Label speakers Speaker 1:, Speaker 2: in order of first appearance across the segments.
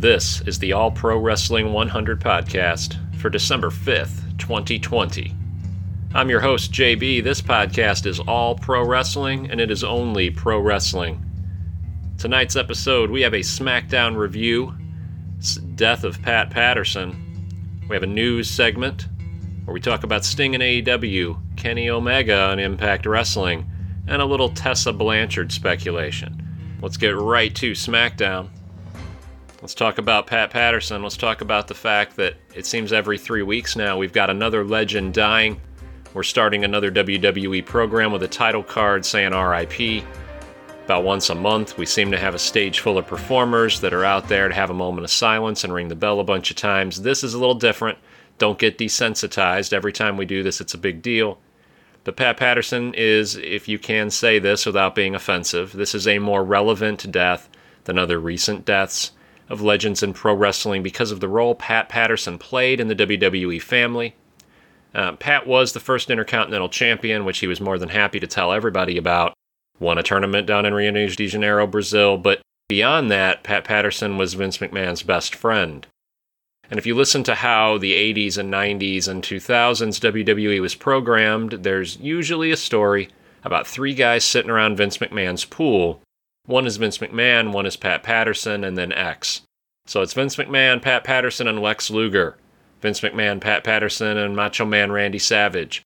Speaker 1: This is the All Pro Wrestling 100 podcast for December 5th, 2020. I'm your host, JB. This podcast is all pro wrestling, and it is only pro wrestling. Tonight's episode, we have a SmackDown review, Death of Pat Patterson. We have a news segment where we talk about Sting and AEW, Kenny Omega on Impact Wrestling, and a little Tessa Blanchard speculation. Let's get right to SmackDown. Let's talk about Pat Patterson. Let's talk about the fact that it seems every three weeks now we've got another legend dying. We're starting another WWE program with a title card saying RIP. About once a month, we seem to have a stage full of performers that are out there to have a moment of silence and ring the bell a bunch of times. This is a little different. Don't get desensitized. Every time we do this, it's a big deal. But Pat Patterson is, if you can say this without being offensive, this is a more relevant death than other recent deaths of legends in pro wrestling because of the role Pat Patterson played in the WWE family. Uh, Pat was the first Intercontinental Champion, which he was more than happy to tell everybody about. Won a tournament down in Rio de Janeiro, Brazil, but beyond that, Pat Patterson was Vince McMahon's best friend. And if you listen to how the 80s and 90s and 2000s WWE was programmed, there's usually a story about three guys sitting around Vince McMahon's pool one is Vince McMahon, one is Pat Patterson, and then X. So it's Vince McMahon, Pat Patterson, and Lex Luger. Vince McMahon, Pat Patterson, and Macho Man Randy Savage.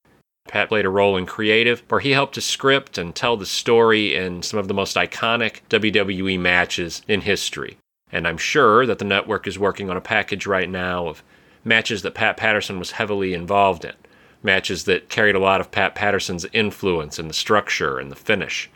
Speaker 1: Pat played a role in creative, where he helped to script and tell the story in some of the most iconic WWE matches in history. And I'm sure that the network is working on a package right now of matches that Pat Patterson was heavily involved in, matches that carried a lot of Pat Patterson's influence in the structure and the finish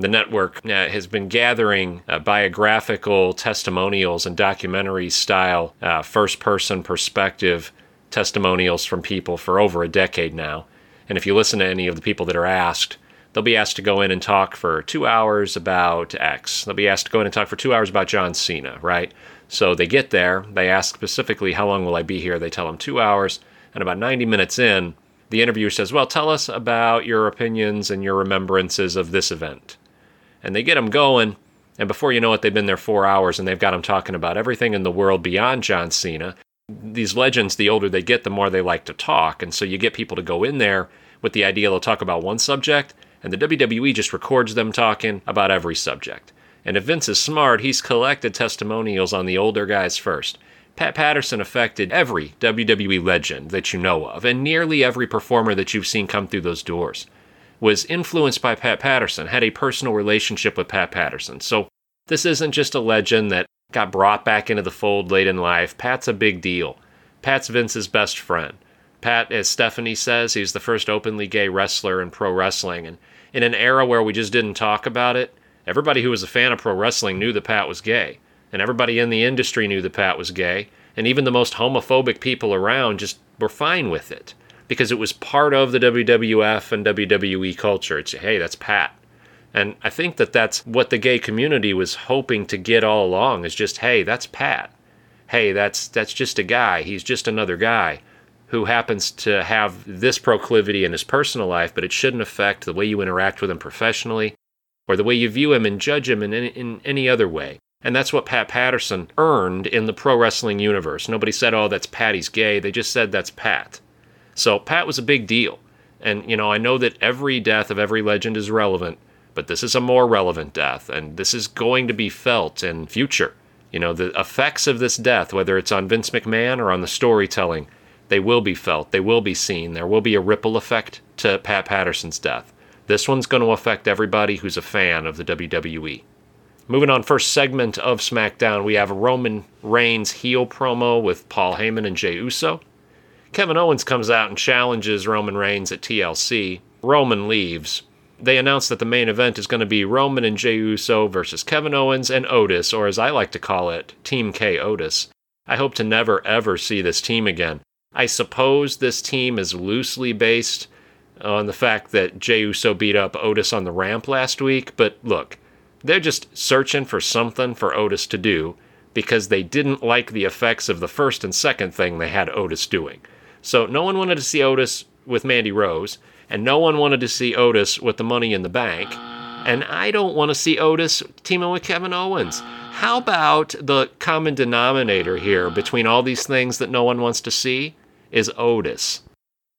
Speaker 1: the network uh, has been gathering uh, biographical testimonials and documentary style uh, first person perspective testimonials from people for over a decade now. And if you listen to any of the people that are asked, they'll be asked to go in and talk for two hours about X. They'll be asked to go in and talk for two hours about John Cena, right? So they get there, they ask specifically, How long will I be here? They tell them two hours. And about 90 minutes in, the interviewer says, Well, tell us about your opinions and your remembrances of this event and they get them going. And before you know it, they've been there four hours and they've got them talking about everything in the world beyond John Cena. These legends, the older they get, the more they like to talk. And so you get people to go in there with the idea they'll talk about one subject, and the WWE just records them talking about every subject. And if Vince is smart, he's collected testimonials on the older guys first. Pat Patterson affected every WWE legend that you know of, and nearly every performer that you've seen come through those doors was influenced by Pat Patterson, had a personal relationship with Pat Patterson. So this isn't just a legend that got brought back into the fold late in life. Pat's a big deal. Pat's Vince's best friend. Pat, as Stephanie says, he's the first openly gay wrestler in pro wrestling. And in an era where we just didn't talk about it, everybody who was a fan of pro wrestling knew that Pat was gay. And everybody in the industry knew that Pat was gay. And even the most homophobic people around just were fine with it because it was part of the WWF and WWE culture. It's, hey, that's Pat. And I think that that's what the gay community was hoping to get all along is just, hey, that's Pat. Hey, that's that's just a guy. He's just another guy who happens to have this proclivity in his personal life, but it shouldn't affect the way you interact with him professionally or the way you view him and judge him in any, in any other way. And that's what Pat Patterson earned in the pro wrestling universe. Nobody said, oh, that's Patty's gay. They just said that's Pat. So Pat was a big deal. And, you know, I know that every death of every legend is relevant, but this is a more relevant death, and this is going to be felt in future. You know, the effects of this death, whether it's on Vince McMahon or on the storytelling, they will be felt, they will be seen. There will be a ripple effect to Pat Patterson's death. This one's going to affect everybody who's a fan of the WWE. Moving on, first segment of SmackDown, we have a Roman Reigns heel promo with Paul Heyman and Jey Uso. Kevin Owens comes out and challenges Roman Reigns at TLC. Roman leaves. They announce that the main event is going to be Roman and Jey Uso versus Kevin Owens and Otis, or as I like to call it, Team K Otis. I hope to never ever see this team again. I suppose this team is loosely based on the fact that Jey Uso beat up Otis on the ramp last week, but look, they're just searching for something for Otis to do because they didn't like the effects of the first and second thing they had Otis doing. So no one wanted to see Otis with Mandy Rose, and no one wanted to see Otis with the money in the bank. And I don't want to see Otis teaming with Kevin Owens. How about the common denominator here between all these things that no one wants to see is Otis?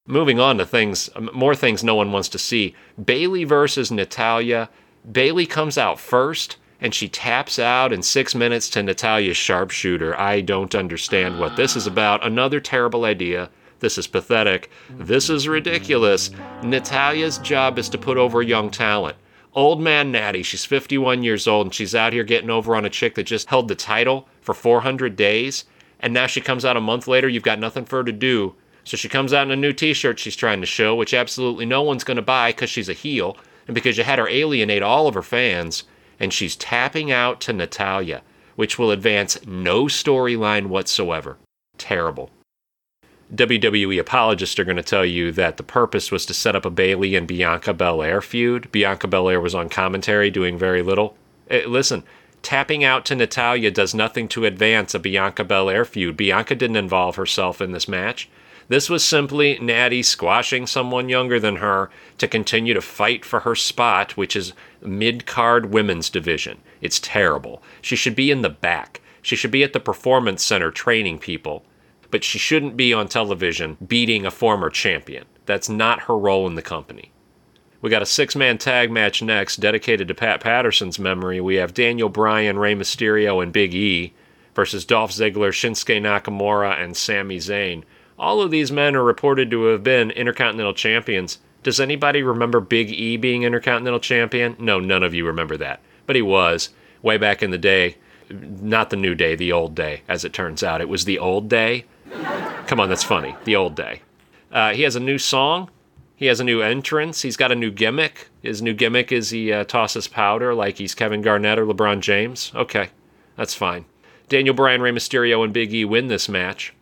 Speaker 1: Moving on to things, um, more things no one wants to see. Bayley versus Natalya. Bayley comes out first and she taps out in six minutes to Natalya's sharpshooter. I don't understand what this is about. Another terrible idea. This is pathetic. This is ridiculous. Natalya's job is to put over young talent. Old man Natty, she's 51 years old and she's out here getting over on a chick that just held the title for 400 days. And now she comes out a month later, you've got nothing for her to do. So she comes out in a new t shirt she's trying to show, which absolutely no one's going to buy because she's a heel and because you had her alienate all of her fans. And she's tapping out to Natalia, which will advance no storyline whatsoever. Terrible. WWE apologists are going to tell you that the purpose was to set up a Bayley and Bianca Belair feud. Bianca Belair was on commentary doing very little. Eh, listen, tapping out to Natalya does nothing to advance a Bianca Belair feud. Bianca didn't involve herself in this match. This was simply Natty squashing someone younger than her to continue to fight for her spot, which is mid card women's division. It's terrible. She should be in the back. She should be at the performance center training people but she shouldn't be on television beating a former champion. That's not her role in the company. We got a six man tag match next, dedicated to Pat Patterson's memory. We have Daniel Bryan, Rey Mysterio, and Big E versus Dolph Ziggler, Shinsuke Nakamura, and Sami Zayn. All of these men are reported to have been Intercontinental Champions. Does anybody remember Big E being Intercontinental Champion? No, none of you remember that. But he was, way back in the day. Not the new day, the old day, as it turns out. It was the old day Come on, that's funny. The old day. Uh, he has a new song. He has a new entrance. He's got a new gimmick. His new gimmick is he uh, tosses powder like he's Kevin Garnett or LeBron James. Okay, that's fine. Daniel Bryan, Rey Mysterio, and Big E win this match.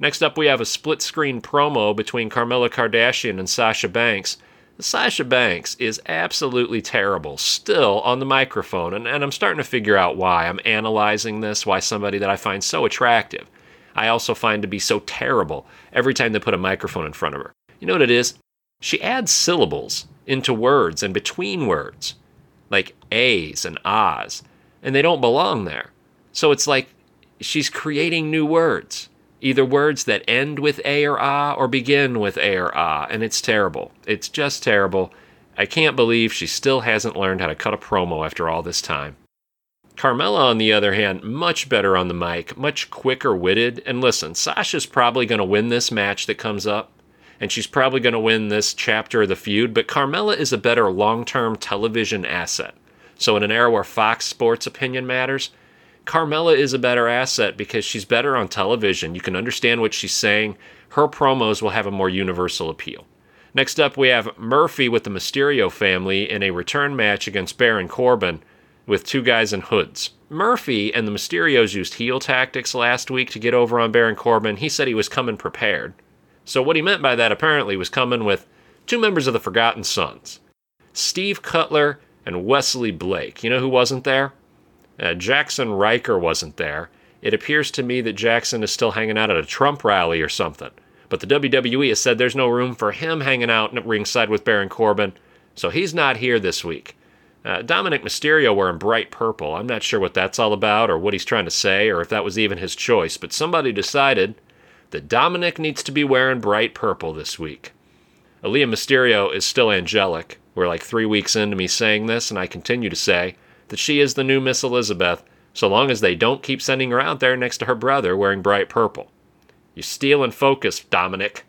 Speaker 1: Next up, we have a split screen promo between Carmella Kardashian and Sasha Banks. Sasha Banks is absolutely terrible still on the microphone, and, and I'm starting to figure out why. I'm analyzing this, why somebody that I find so attractive I also find to be so terrible every time they put a microphone in front of her. You know what it is? She adds syllables into words and between words, like A's and Ahs, and they don't belong there. So it's like she's creating new words, either words that end with A or Ah or begin with A or Ah, and it's terrible. It's just terrible. I can't believe she still hasn't learned how to cut a promo after all this time. Carmella, on the other hand, much better on the mic, much quicker witted. And listen, Sasha's probably going to win this match that comes up, and she's probably going to win this chapter of the feud, but Carmella is a better long term television asset. So, in an era where Fox Sports opinion matters, Carmella is a better asset because she's better on television. You can understand what she's saying. Her promos will have a more universal appeal. Next up, we have Murphy with the Mysterio family in a return match against Baron Corbin with two guys in hoods. Murphy and the Mysterios used heel tactics last week to get over on Baron Corbin. He said he was coming prepared. So, what he meant by that apparently was coming with two members of the Forgotten Sons Steve Cutler and Wesley Blake. You know who wasn't there? Uh, Jaxson Ryker wasn't there. It appears to me that Jaxson is still hanging out at a Trump rally or something. But the WWE has said there's no room for him hanging out ringside with Baron Corbin, so he's not here this week. Uh, Dominik Mysterio wearing bright purple. I'm not sure what that's all about or what he's trying to say or if that was even his choice, but somebody decided that Dominik needs to be wearing bright purple this week. Aalyah Mysterio is still angelic. We're like three weeks into me saying this, and I continue to say that she is the new Miss Elizabeth, so long as they don't keep sending her out there next to her brother wearing bright purple. You steal and focus, Dominik.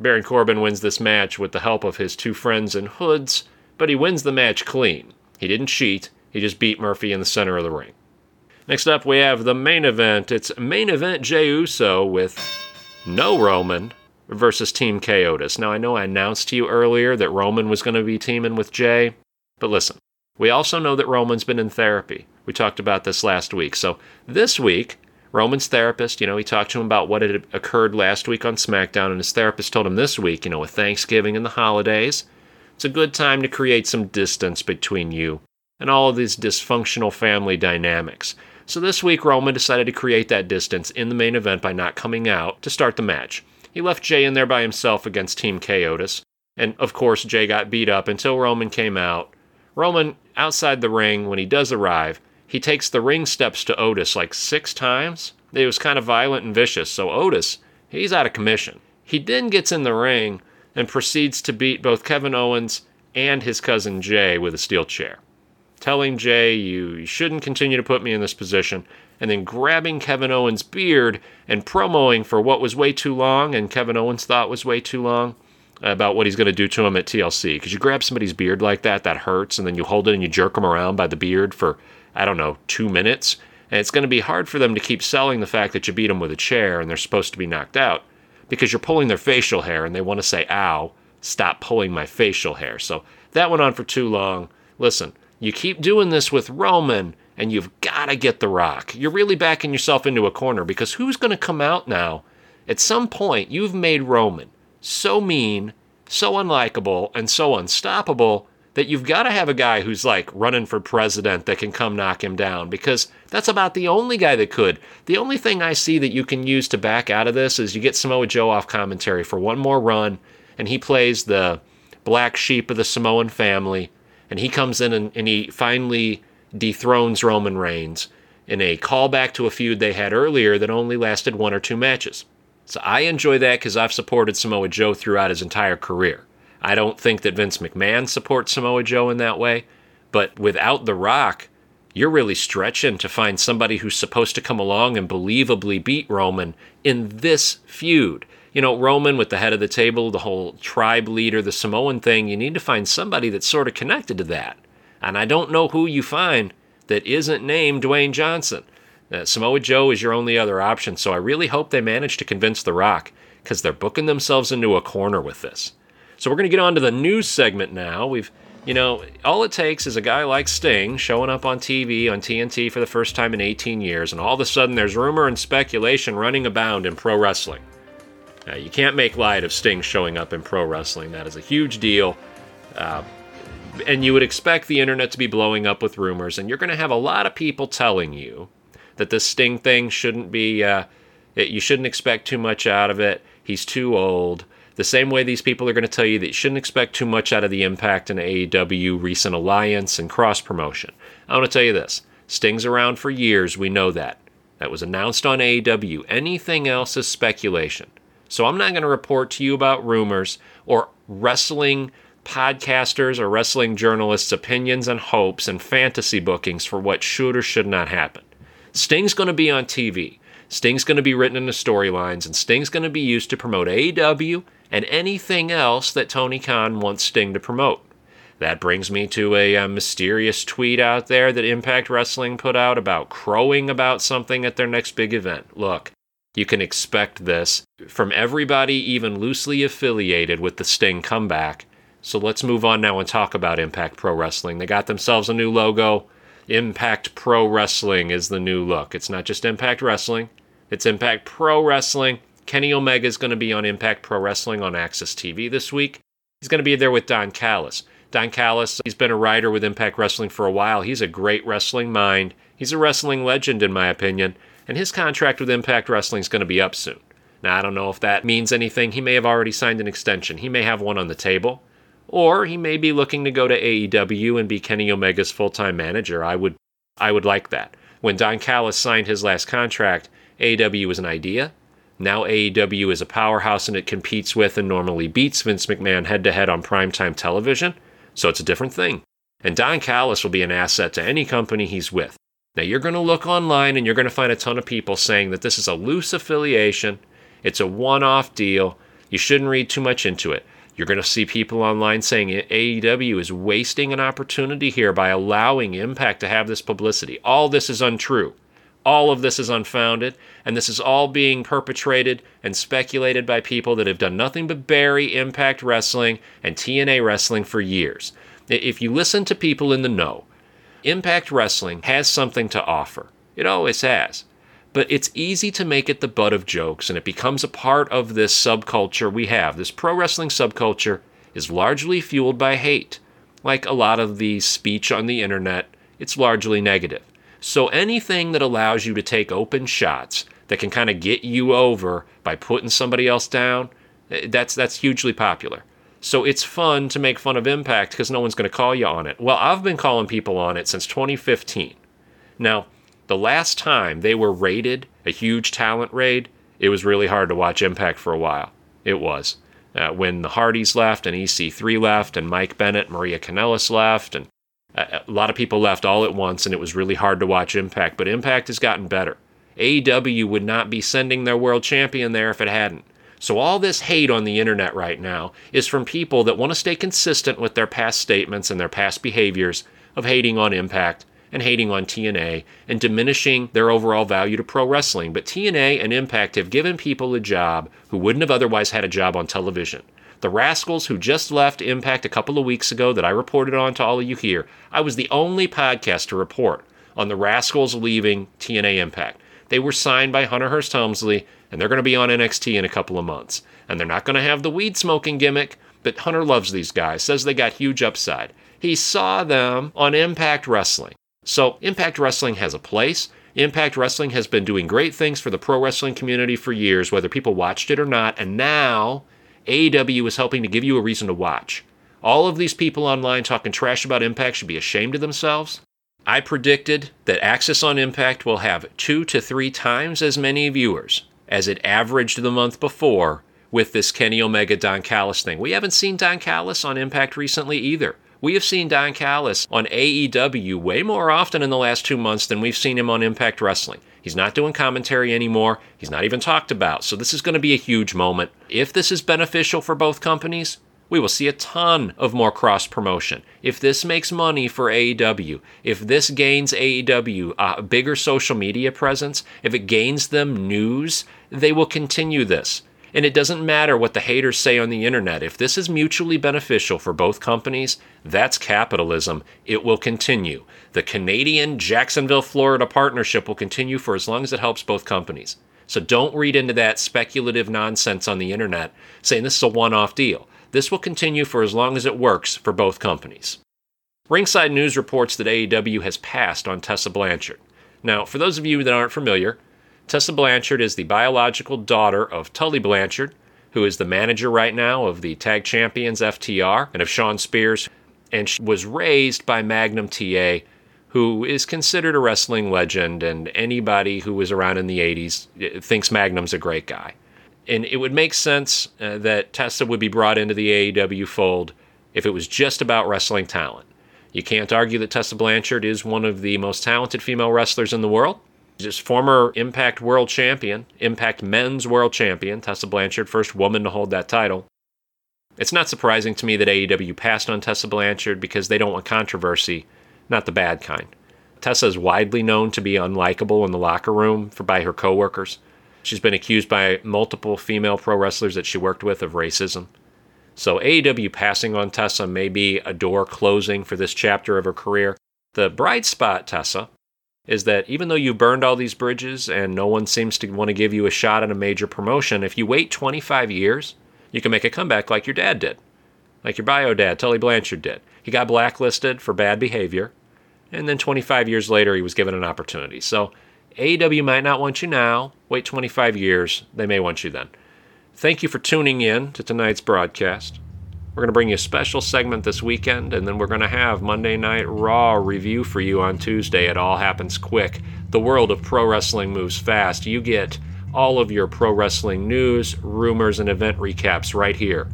Speaker 1: Baron Corbin wins this match with the help of his two friends in hoods but he wins the match clean. He didn't cheat, he just beat Murphy in the center of the ring. Next up, we have the main event. It's main event Jey Uso with no Roman versus Team Chaotis. Now, I know I announced to you earlier that Roman was going to be teaming with Jey, but listen, we also know that Roman's been in therapy. We talked about this last week. So this week, Roman's therapist, you know, he talked to him about what had occurred last week on SmackDown, and his therapist told him this week, you know, with Thanksgiving and the holidays, it's a good time to create some distance between you and all of these dysfunctional family dynamics. So this week, Roman decided to create that distance in the main event by not coming out to start the match. He left Jey in there by himself against Team Chaotis, and of course, Jey got beat up until Roman came out. Roman, outside the ring, when he does arrive, he takes the ring steps to Otis like six times. It was kind of violent and vicious, so Otis, he's out of commission. He then gets in the ring and proceeds to beat both Kevin Owens and his cousin Jey with a steel chair, telling Jey, You shouldn't continue to put me in this position, and then grabbing Kevin Owens' beard and promoing for what was way too long and Kevin Owens thought was way too long about what he's going to do to him at TLC. Because you grab somebody's beard like that, that hurts, and then you hold it and you jerk them around by the beard for I don't know, two minutes. And it's going to be hard for them to keep selling the fact that you beat them with a chair and they're supposed to be knocked out because you're pulling their facial hair and they want to say, ow, stop pulling my facial hair. So that went on for too long. Listen, you keep doing this with Roman and you've got to get The Rock. You're really backing yourself into a corner because who's going to come out now? At some point, you've made Roman so mean, so unlikable, and so unstoppable that you've got to have a guy who's like running for president that can come knock him down because that's about the only guy that could. The only thing I see that you can use to back out of this is you get Samoa Joe off commentary for one more run and he plays the black sheep of the Samoan family and he comes in and, and he finally dethrones Roman Reigns in a callback to a feud they had earlier that only lasted one or two matches. So I enjoy that because I've supported Samoa Joe throughout his entire career. I don't think that Vince McMahon supports Samoa Joe in that way, but without The Rock, you're really stretching to find somebody who's supposed to come along and believably beat Roman in this feud. You know, Roman with the head of the table, the whole tribe leader, the Samoan thing, you need to find somebody that's sort of connected to that. And I don't know who you find that isn't named Dwayne Johnson. Uh, Samoa Joe is your only other option, so I really hope they manage to convince The Rock because they're booking themselves into a corner with this. So we're going to get on to the news segment now. We've, you know, all it takes is a guy like Sting showing up on TV, on TNT for the first time in 18 years, and all of a sudden there's rumor and speculation running abound in pro wrestling. Now, you can't make light of Sting showing up in pro wrestling. That is a huge deal. Uh, and you would expect the internet to be blowing up with rumors, and you're going to have a lot of people telling you that this Sting thing shouldn't be, uh, you shouldn't expect too much out of it. He's too old. The same way these people are going to tell you that you shouldn't expect too much out of the impact and AEW recent alliance and cross promotion. I want to tell you this Sting's around for years, we know that. That was announced on AEW. Anything else is speculation. So I'm not going to report to you about rumors or wrestling podcasters or wrestling journalists' opinions and hopes and fantasy bookings for what should or should not happen. Sting's going to be on TV. Sting's going to be written into storylines, and Sting's going to be used to promote AEW and anything else that Tony Khan wants Sting to promote. That brings me to a, a, mysterious tweet out there that Impact Wrestling put out about crowing about something at their next big event. Look, you can expect this from everybody even loosely affiliated with the Sting comeback. So let's move on now and talk about Impact Pro Wrestling. They got themselves a new logo. Impact Pro Wrestling is the new look. It's not just Impact Wrestling, it's Impact Pro Wrestling. Kenny Omega is going to be on Impact Pro Wrestling on AXS TV this week. He's going to be there with Don Callis. Don Callis, he's been a writer with Impact Wrestling for a while. He's a great wrestling mind. He's a wrestling legend, in my opinion, and his contract with Impact Wrestling is going to be up soon. Now, I don't know if that means anything. He may have already signed an extension, he may have one on the table, or he may be looking to go to AEW and be Kenny Omega's full time manager. I would, I would like that. When Don Callis signed his last contract, AEW was an idea. Now AEW is a powerhouse and it competes with and normally beats Vince McMahon head to head on primetime television, so it's a different thing. And Don Callis will be an asset to any company he's with. Now you're going to look online and you're going to find a ton of people saying that this is a loose affiliation, it's a one off deal, you shouldn't read too much into it. You're going to see people online saying AEW is wasting an opportunity here by allowing Impact to have this publicity. All this is untrue. All of this is unfounded, and this is all being perpetrated and speculated by people that have done nothing but bury Impact Wrestling and TNA Wrestling for years. If you listen to people in the know, Impact Wrestling has something to offer. It always has. But it's easy to make it the butt of jokes, and it becomes a part of this subculture we have. This pro wrestling subculture is largely fueled by hate. Like a lot of the speech on the internet, it's largely negative. So anything that allows you to take open shots that can kind of get you over by putting somebody else down, eh, that's that's hugely popular. So it's fun to make fun of Impact because no one's going to call you on it. Well, I've been calling people on it since 2015. Now, the last time they were raided, a huge talent raid, it was really hard to watch Impact for a while. It was. Uh, when the Hardys left and EC3 left and Mike Bennett, Maria Kanellis left, and a lot of people left all at once, and it was really hard to watch Impact. But Impact has gotten better. AEW would not be sending their world champion there if it hadn't. So, all this hate on the internet right now is from people that want to stay consistent with their past statements and their past behaviors of hating on Impact and hating on TNA and diminishing their overall value to pro wrestling. But TNA and Impact have given people a job who wouldn't have otherwise had a job on television. The Rascalz, who just left Impact a couple of weeks ago, that I reported on to all of you here, I was the only podcast to report on the Rascalz leaving TNA Impact. They were signed by Hunter Hearst Helmsley and they're going to be on NXT in a couple of months. And they're not going to have the weed smoking gimmick, but Hunter loves these guys, says they got huge upside. He saw them on Impact Wrestling. So, Impact Wrestling has a place. Impact Wrestling has been doing great things for the pro wrestling community for years, whether people watched it or not. And now, AEW is helping to give you a reason to watch. All of these people online talking trash about Impact should be ashamed of themselves. I predicted that AXS on Impact will have two to three times as many viewers as it averaged the month before with this Kenny Omega Don Callis thing. We haven't seen Don Callis on Impact recently either. We have seen Don Callis on AEW way more often in the last two months than we've seen him on Impact Wrestling. He's not doing commentary anymore. He's not even talked about. So this is going to be a huge moment. If this is beneficial for both companies, we will see a ton of more cross promotion. If this makes money for AEW, if this gains AEW a bigger social media presence, if it gains them news, they will continue this. And it doesn't matter what the haters say on the internet. If this is mutually beneficial for both companies, that's capitalism. It will continue. The Canadian Jacksonville, Florida partnership will continue for as long as it helps both companies. So don't read into that speculative nonsense on the internet saying this is a one off deal. This will continue for as long as it works for both companies. Ringside News reports that AEW has passed on Tessa Blanchard. Now, for those of you that aren't familiar, Tessa Blanchard is the biological daughter of Tully Blanchard, who is the manager right now of the Tag Champions FTR and of Shawn Spears, and she was raised by Magnum TA, who is considered a wrestling legend, and anybody who was around in the 80s eh, thinks Magnum's a great guy and it would make sense uh, that Tessa would be brought into the AEW fold if it was just about wrestling talent. You can't argue that Tessa Blanchard is one of the most talented female wrestlers in the world. Just former Impact World Champion, Impact Men's World Champion, Tessa Blanchard, first woman to hold that title. It's not surprising to me that AEW passed on Tessa Blanchard because they don't want controversy, not the bad kind. Tessa is widely known to be unlikable in the locker room for by her coworkers. She's been accused by multiple female pro wrestlers that she worked with of racism. So AEW passing on Tessa may be a door closing for this chapter of her career. The bright spot, Tessa, is that even though you burned all these bridges and no one seems to want to give you a shot at a major promotion, if you wait 25 years, you can make a comeback like your dad did. Like your bio dad, Tully Blanchard did. He got blacklisted for bad behavior, and then 25 years later, he was given an opportunity. So AEW might not want you now. Wait 25 years, they may want you then. Thank you for tuning in to tonight's broadcast. We're going to bring you a special segment this weekend, and then we're going to have Monday Night Raw review for you on Tuesday. It all happens quick. The world of pro wrestling moves fast. You get all of your pro wrestling news, rumors, and event recaps right here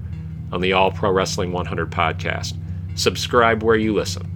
Speaker 1: on the All Pro Wrestling 100 podcast. Subscribe where you listen.